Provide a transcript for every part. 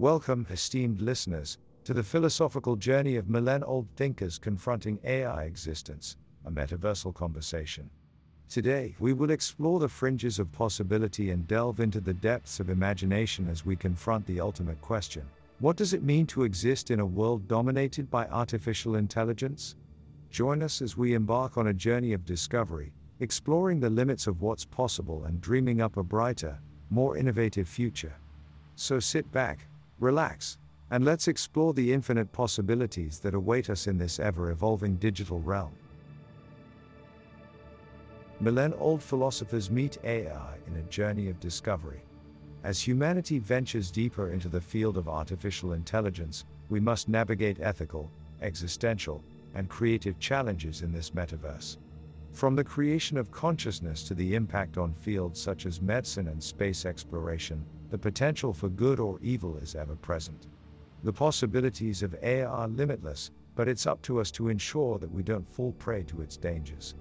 Welcome, esteemed listeners, to the philosophical journey of millenn old thinkers confronting AI existence, a metaversal conversation. Today, we will explore the fringes of possibility and delve into the depths of imagination as we confront the ultimate question What does it mean to exist in a world dominated by artificial intelligence? Join us as we embark on a journey of discovery, exploring the limits of what's possible and dreaming up a brighter, more innovative future. So sit back, relax, and let's explore the infinite possibilities that await us in this ever evolving digital realm. Millenn old philosophers meet AI in a journey of discovery. As humanity ventures deeper into the field of artificial intelligence, we must navigate ethical, existential, and creative challenges in this metaverse. From the creation of consciousness to the impact on fields such as medicine and space exploration, the potential for good or evil is ever present. The possibilities of AI are limitless, but it's up to us to ensure that we don't fall prey to its dangers.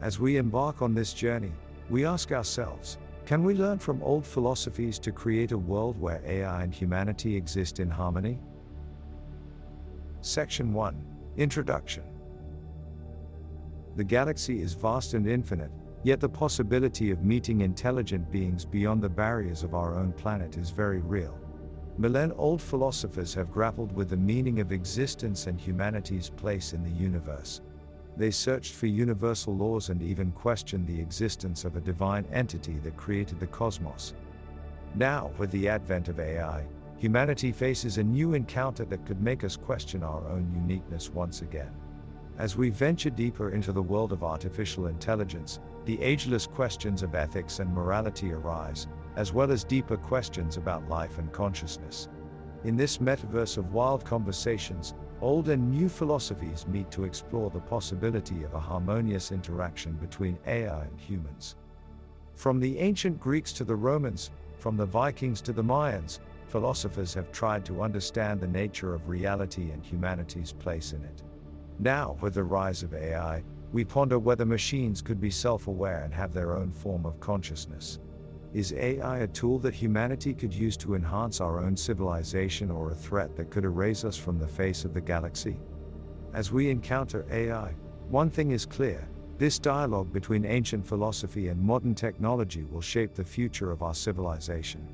As we embark on this journey, we ask ourselves can we learn from old philosophies to create a world where AI and humanity exist in harmony? Section 1 Introduction The galaxy is vast and infinite, Yet the possibility of meeting intelligent beings beyond the barriers of our own planet is very real. Millenn old philosophers have grappled with the meaning of existence and humanity's place in the universe. They searched for universal laws and even questioned the existence of a divine entity that created the cosmos. Now, with the advent of AI, humanity faces a new encounter that could make us question our own uniqueness once again. As we venture deeper into the world of artificial intelligence, the ageless questions of ethics and morality arise, as well as deeper questions about life and consciousness. In this metaverse of wild conversations, old and new philosophies meet to explore the possibility of a harmonious interaction between AI and humans. From the ancient Greeks to the Romans, from the Vikings to the Mayans, philosophers have tried to understand the nature of reality and humanity's place in it. Now, with the rise of AI, we ponder whether machines could be self aware and have their own form of consciousness. Is AI a tool that humanity could use to enhance our own civilization or a threat that could erase us from the face of the galaxy? As we encounter AI, one thing is clear this dialogue between ancient philosophy and modern technology will shape the future of our civilization.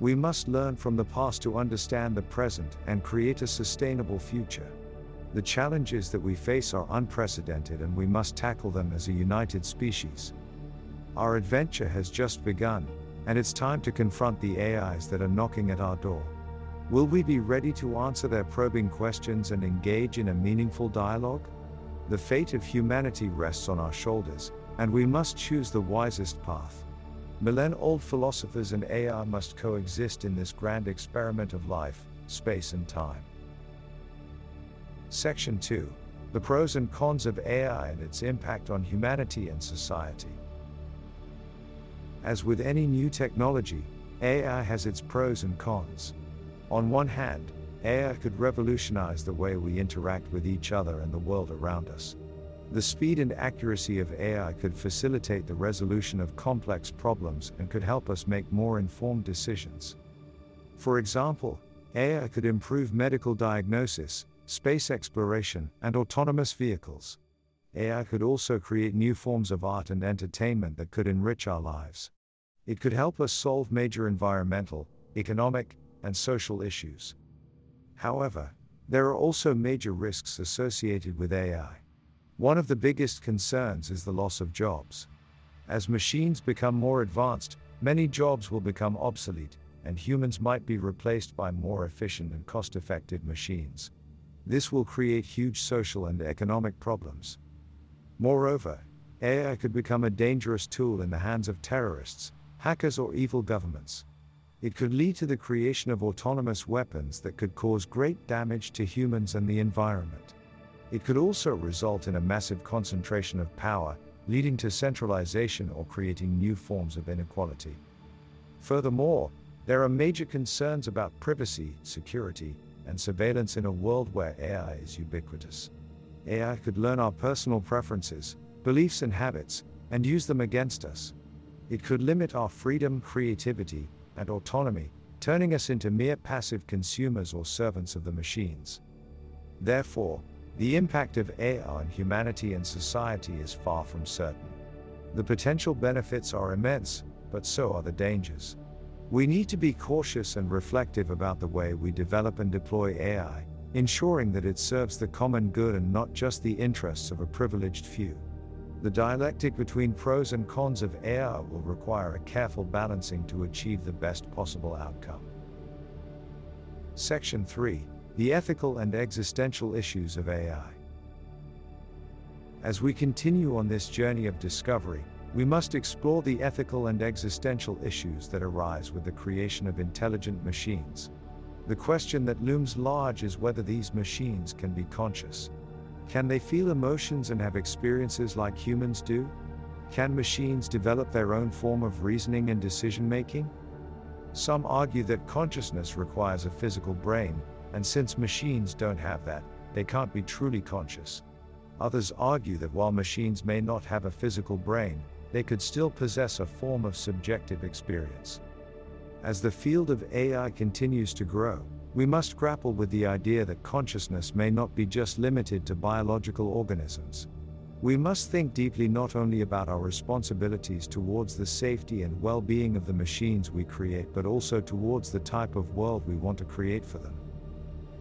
We must learn from the past to understand the present and create a sustainable future. The challenges that we face are unprecedented and we must tackle them as a united species. Our adventure has just begun, and it's time to confront the AIs that are knocking at our door. Will we be ready to answer their probing questions and engage in a meaningful dialogue? The fate of humanity rests on our shoulders, and we must choose the wisest path. Millenn old philosophers and AI must coexist in this grand experiment of life, space, and time. Section 2 The Pros and Cons of AI and its Impact on Humanity and Society. As with any new technology, AI has its pros and cons. On one hand, AI could revolutionize the way we interact with each other and the world around us. The speed and accuracy of AI could facilitate the resolution of complex problems and could help us make more informed decisions. For example, AI could improve medical diagnosis, space exploration, and autonomous vehicles. AI could also create new forms of art and entertainment that could enrich our lives. It could help us solve major environmental, economic, and social issues. However, there are also major risks associated with AI. One of the biggest concerns is the loss of jobs. As machines become more advanced, many jobs will become obsolete, and humans might be replaced by more efficient and cost effective machines. This will create huge social and economic problems. Moreover, AI could become a dangerous tool in the hands of terrorists, hackers, or evil governments. It could lead to the creation of autonomous weapons that could cause great damage to humans and the environment. It could also result in a massive concentration of power, leading to centralization or creating new forms of inequality. Furthermore, there are major concerns about privacy, security, and surveillance in a world where AI is ubiquitous. AI could learn our personal preferences, beliefs, and habits, and use them against us. It could limit our freedom, creativity, and autonomy, turning us into mere passive consumers or servants of the machines. Therefore, the impact of AI on humanity and society is far from certain. The potential benefits are immense, but so are the dangers. We need to be cautious and reflective about the way we develop and deploy AI, ensuring that it serves the common good and not just the interests of a privileged few. The dialectic between pros and cons of AI will require a careful balancing to achieve the best possible outcome. Section 3 The Ethical and Existential Issues of AI. As we continue on this journey of discovery, we must explore the ethical and existential issues that arise with the creation of intelligent machines. The question that looms large is whether these machines can be conscious. Can they feel emotions and have experiences like humans do? Can machines develop their own form of reasoning and decision making? Some argue that consciousness requires a physical brain, and since machines don't have that, they can't be truly conscious. Others argue that while machines may not have a physical brain, they could still possess a form of subjective experience. As the field of AI continues to grow, we must grapple with the idea that consciousness may not be just limited to biological organisms. We must think deeply not only about our responsibilities towards the safety and well being of the machines we create, but also towards the type of world we want to create for them.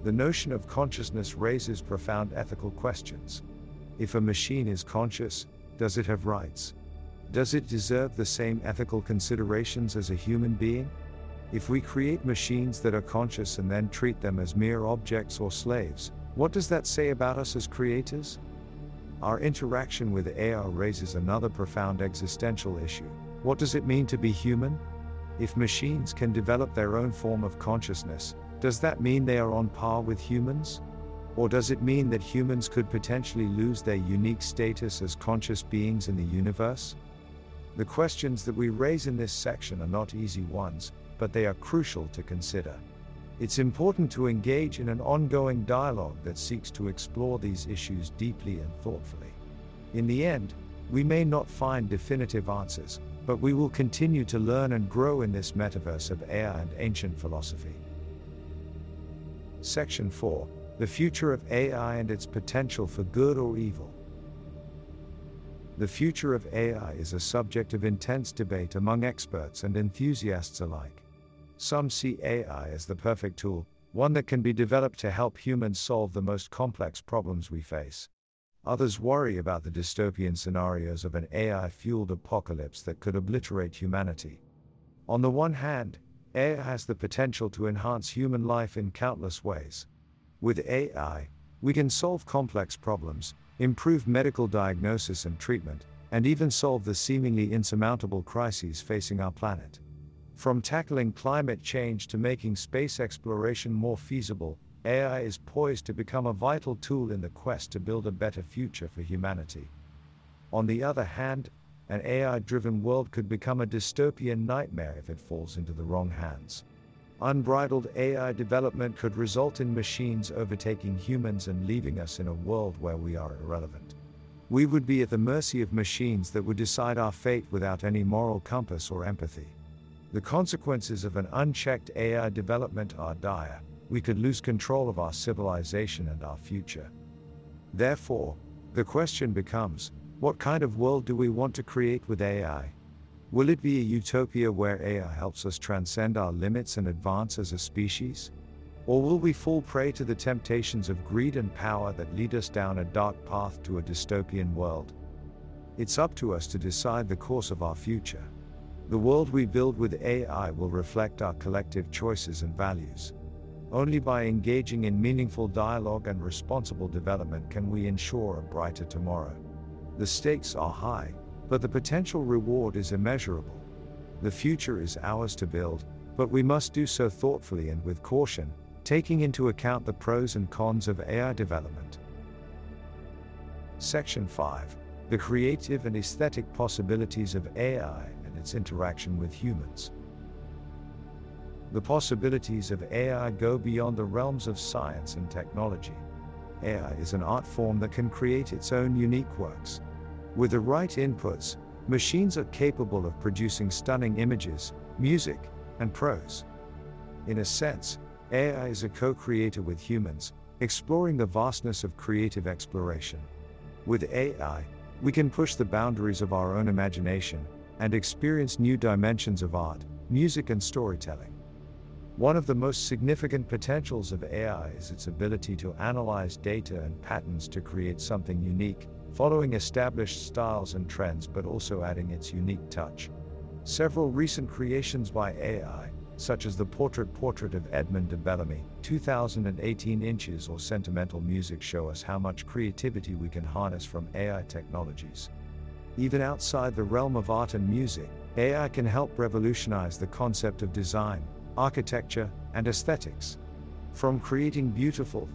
The notion of consciousness raises profound ethical questions. If a machine is conscious, does it have rights? Does it deserve the same ethical considerations as a human being? If we create machines that are conscious and then treat them as mere objects or slaves, what does that say about us as creators? Our interaction with AI raises another profound existential issue. What does it mean to be human? If machines can develop their own form of consciousness, does that mean they are on par with humans? Or does it mean that humans could potentially lose their unique status as conscious beings in the universe? The questions that we raise in this section are not easy ones, but they are crucial to consider. It's important to engage in an ongoing dialogue that seeks to explore these issues deeply and thoughtfully. In the end, we may not find definitive answers, but we will continue to learn and grow in this metaverse of AI and ancient philosophy. Section 4 The Future of AI and its Potential for Good or Evil. The future of AI is a subject of intense debate among experts and enthusiasts alike. Some see AI as the perfect tool, one that can be developed to help humans solve the most complex problems we face. Others worry about the dystopian scenarios of an AI fueled apocalypse that could obliterate humanity. On the one hand, AI has the potential to enhance human life in countless ways. With AI, we can solve complex problems, improve medical diagnosis and treatment, and even solve the seemingly insurmountable crises facing our planet. From tackling climate change to making space exploration more feasible, AI is poised to become a vital tool in the quest to build a better future for humanity. On the other hand, an AI driven world could become a dystopian nightmare if it falls into the wrong hands. Unbridled AI development could result in machines overtaking humans and leaving us in a world where we are irrelevant. We would be at the mercy of machines that would decide our fate without any moral compass or empathy. The consequences of an unchecked AI development are dire. We could lose control of our civilization and our future. Therefore, the question becomes what kind of world do we want to create with AI? Will it be a utopia where AI helps us transcend our limits and advance as a species? Or will we fall prey to the temptations of greed and power that lead us down a dark path to a dystopian world? It's up to us to decide the course of our future. The world we build with AI will reflect our collective choices and values. Only by engaging in meaningful dialogue and responsible development can we ensure a brighter tomorrow. The stakes are high, but the potential reward is immeasurable. The future is ours to build, but we must do so thoughtfully and with caution, taking into account the pros and cons of AI development. Section 5 The creative and aesthetic possibilities of AI and its interaction with humans. The possibilities of AI go beyond the realms of science and technology. AI is an art form that can create its own unique works. With the right inputs, machines are capable of producing stunning images, music, and prose. In a sense, AI is a co creator with humans, exploring the vastness of creative exploration. With AI, we can push the boundaries of our own imagination and experience new dimensions of art, music, and storytelling. One of the most significant potentials of AI is its ability to analyze data and patterns to create something unique, following established styles and trends but also adding its unique touch. Several recent creations by AI, such as the portrait portrait of Edmond de Bellamy, 2018 inches or sentimental music show us how much creativity we can harness from AI technologies. Even outside the realm of art and music, AI can help revolutionize the concept of design, architecture, and aesthetics. From creating beautiful,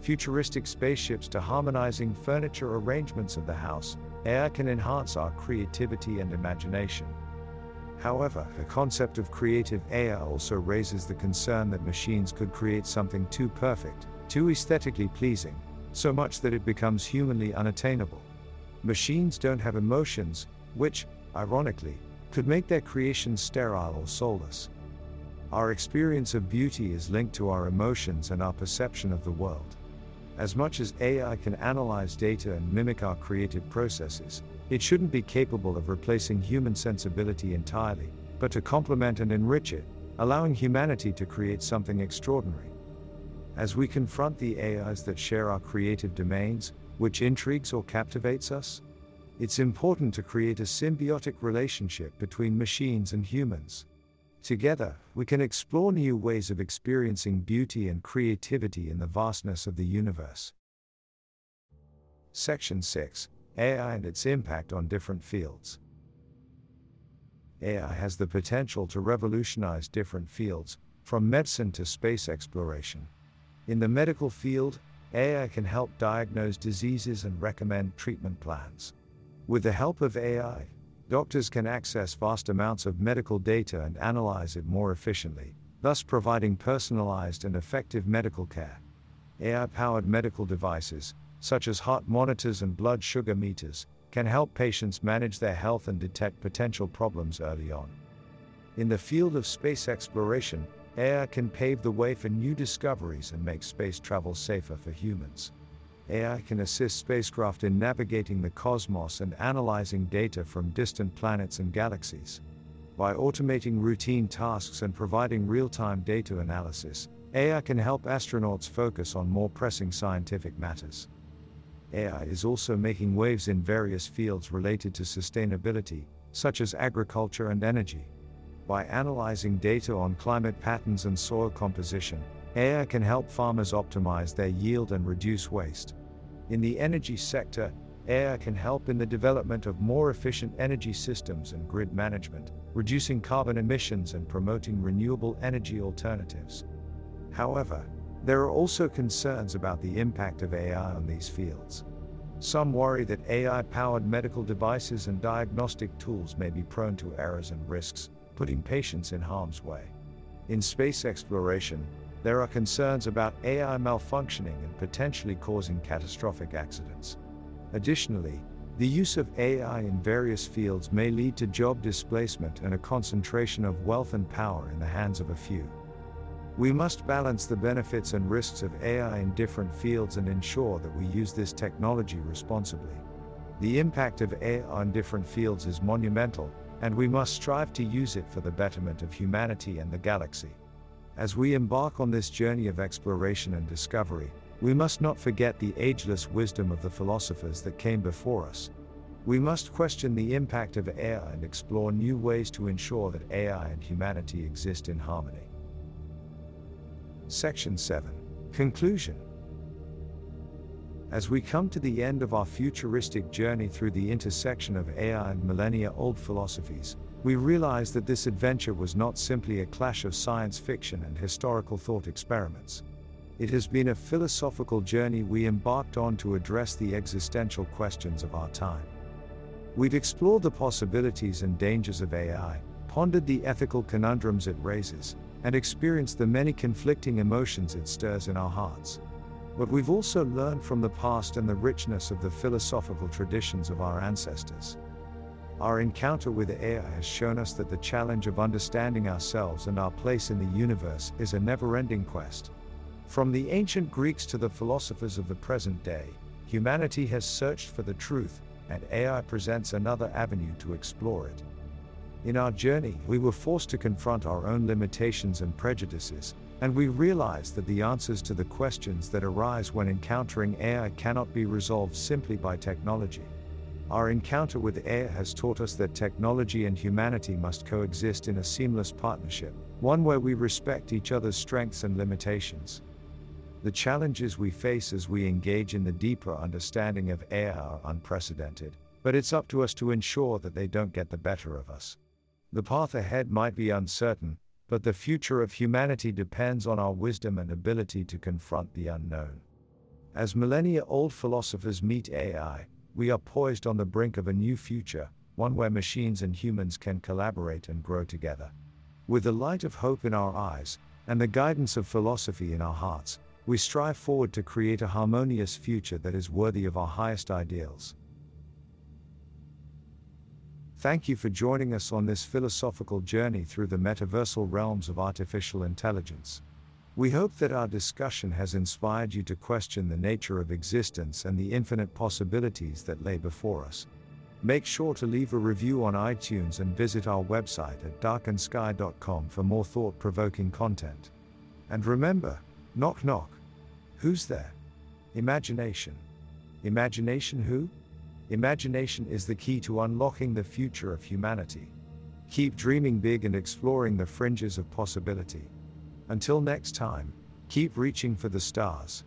futuristic spaceships to harmonizing furniture arrangements of the house, AI can enhance our creativity and imagination. However, the concept of creative AI also raises the concern that machines could create something too perfect, too aesthetically pleasing, so much that it becomes humanly unattainable. Machines don't have emotions, which, ironically, could make their creations sterile or soulless. Our experience of beauty is linked to our emotions and our perception of the world. As much as AI can analyze data and mimic our creative processes, it shouldn't be capable of replacing human sensibility entirely, but to complement and enrich it, allowing humanity to create something extraordinary. As we confront the AIs that share our creative domains, which intrigues or captivates us, it's important to create a symbiotic relationship between machines and humans. Together, we can explore new ways of experiencing beauty and creativity in the vastness of the universe. Section 6 AI and its impact on different fields. AI has the potential to revolutionize different fields, from medicine to space exploration. In the medical field, AI can help diagnose diseases and recommend treatment plans. With the help of AI, doctors can access vast amounts of medical data and analyze it more efficiently, thus providing personalized and effective medical care. AI powered medical devices, such as heart monitors and blood sugar meters, can help patients manage their health and detect potential problems early on. In the field of space exploration, AI can pave the way for new discoveries and make space travel safer for humans. AI can assist spacecraft in navigating the cosmos and analyzing data from distant planets and galaxies. By automating routine tasks and providing real time data analysis, AI can help astronauts focus on more pressing scientific matters. AI is also making waves in various fields related to sustainability, such as agriculture and energy. By analyzing data on climate patterns and soil composition, AI can help farmers optimize their yield and reduce waste. In the energy sector, AI can help in the development of more efficient energy systems and grid management, reducing carbon emissions and promoting renewable energy alternatives. However, there are also concerns about the impact of AI on these fields. Some worry that AI powered medical devices and diagnostic tools may be prone to errors and risks, putting patients in harm's way. In space exploration, there are concerns about AI malfunctioning and potentially causing catastrophic accidents. Additionally, the use of AI in various fields may lead to job displacement and a concentration of wealth and power in the hands of a few. We must balance the benefits and risks of AI in different fields and ensure that we use this technology responsibly. The impact of AI on different fields is monumental, and we must strive to use it for the betterment of humanity and the galaxy. As we embark on this journey of exploration and discovery, we must not forget the ageless wisdom of the philosophers that came before us. We must question the impact of AI and explore new ways to ensure that AI and humanity exist in harmony. Section 7 Conclusion As we come to the end of our futuristic journey through the intersection of AI and millennia old philosophies, we realize that this adventure was not simply a clash of science fiction and historical thought experiments. It has been a philosophical journey we embarked on to address the existential questions of our time. We've explored the possibilities and dangers of AI, pondered the ethical conundrums it raises, and experienced the many conflicting emotions it stirs in our hearts. But we've also learned from the past and the richness of the philosophical traditions of our ancestors. Our encounter with AI has shown us that the challenge of understanding ourselves and our place in the universe is a never ending quest. From the ancient Greeks to the philosophers of the present day, humanity has searched for the truth, and AI presents another avenue to explore it. In our journey, we were forced to confront our own limitations and prejudices, and we realized that the answers to the questions that arise when encountering AI cannot be resolved simply by technology. Our encounter with AI has taught us that technology and humanity must coexist in a seamless partnership, one where we respect each other's strengths and limitations. The challenges we face as we engage in the deeper understanding of AI are unprecedented, but it's up to us to ensure that they don't get the better of us. The path ahead might be uncertain, but the future of humanity depends on our wisdom and ability to confront the unknown. As millennia old philosophers meet AI, we are poised on the brink of a new future, one where machines and humans can collaborate and grow together. With the light of hope in our eyes, and the guidance of philosophy in our hearts, we strive forward to create a harmonious future that is worthy of our highest ideals. Thank you for joining us on this philosophical journey through the metaversal realms of artificial intelligence. We hope that our discussion has inspired you to question the nature of existence and the infinite possibilities that lay before us. Make sure to leave a review on iTunes and visit our website at darkandsky.com for more thought provoking content. And remember, knock knock. Who's there? Imagination. Imagination who? Imagination is the key to unlocking the future of humanity. Keep dreaming big and exploring the fringes of possibility. Until next time, keep reaching for the stars.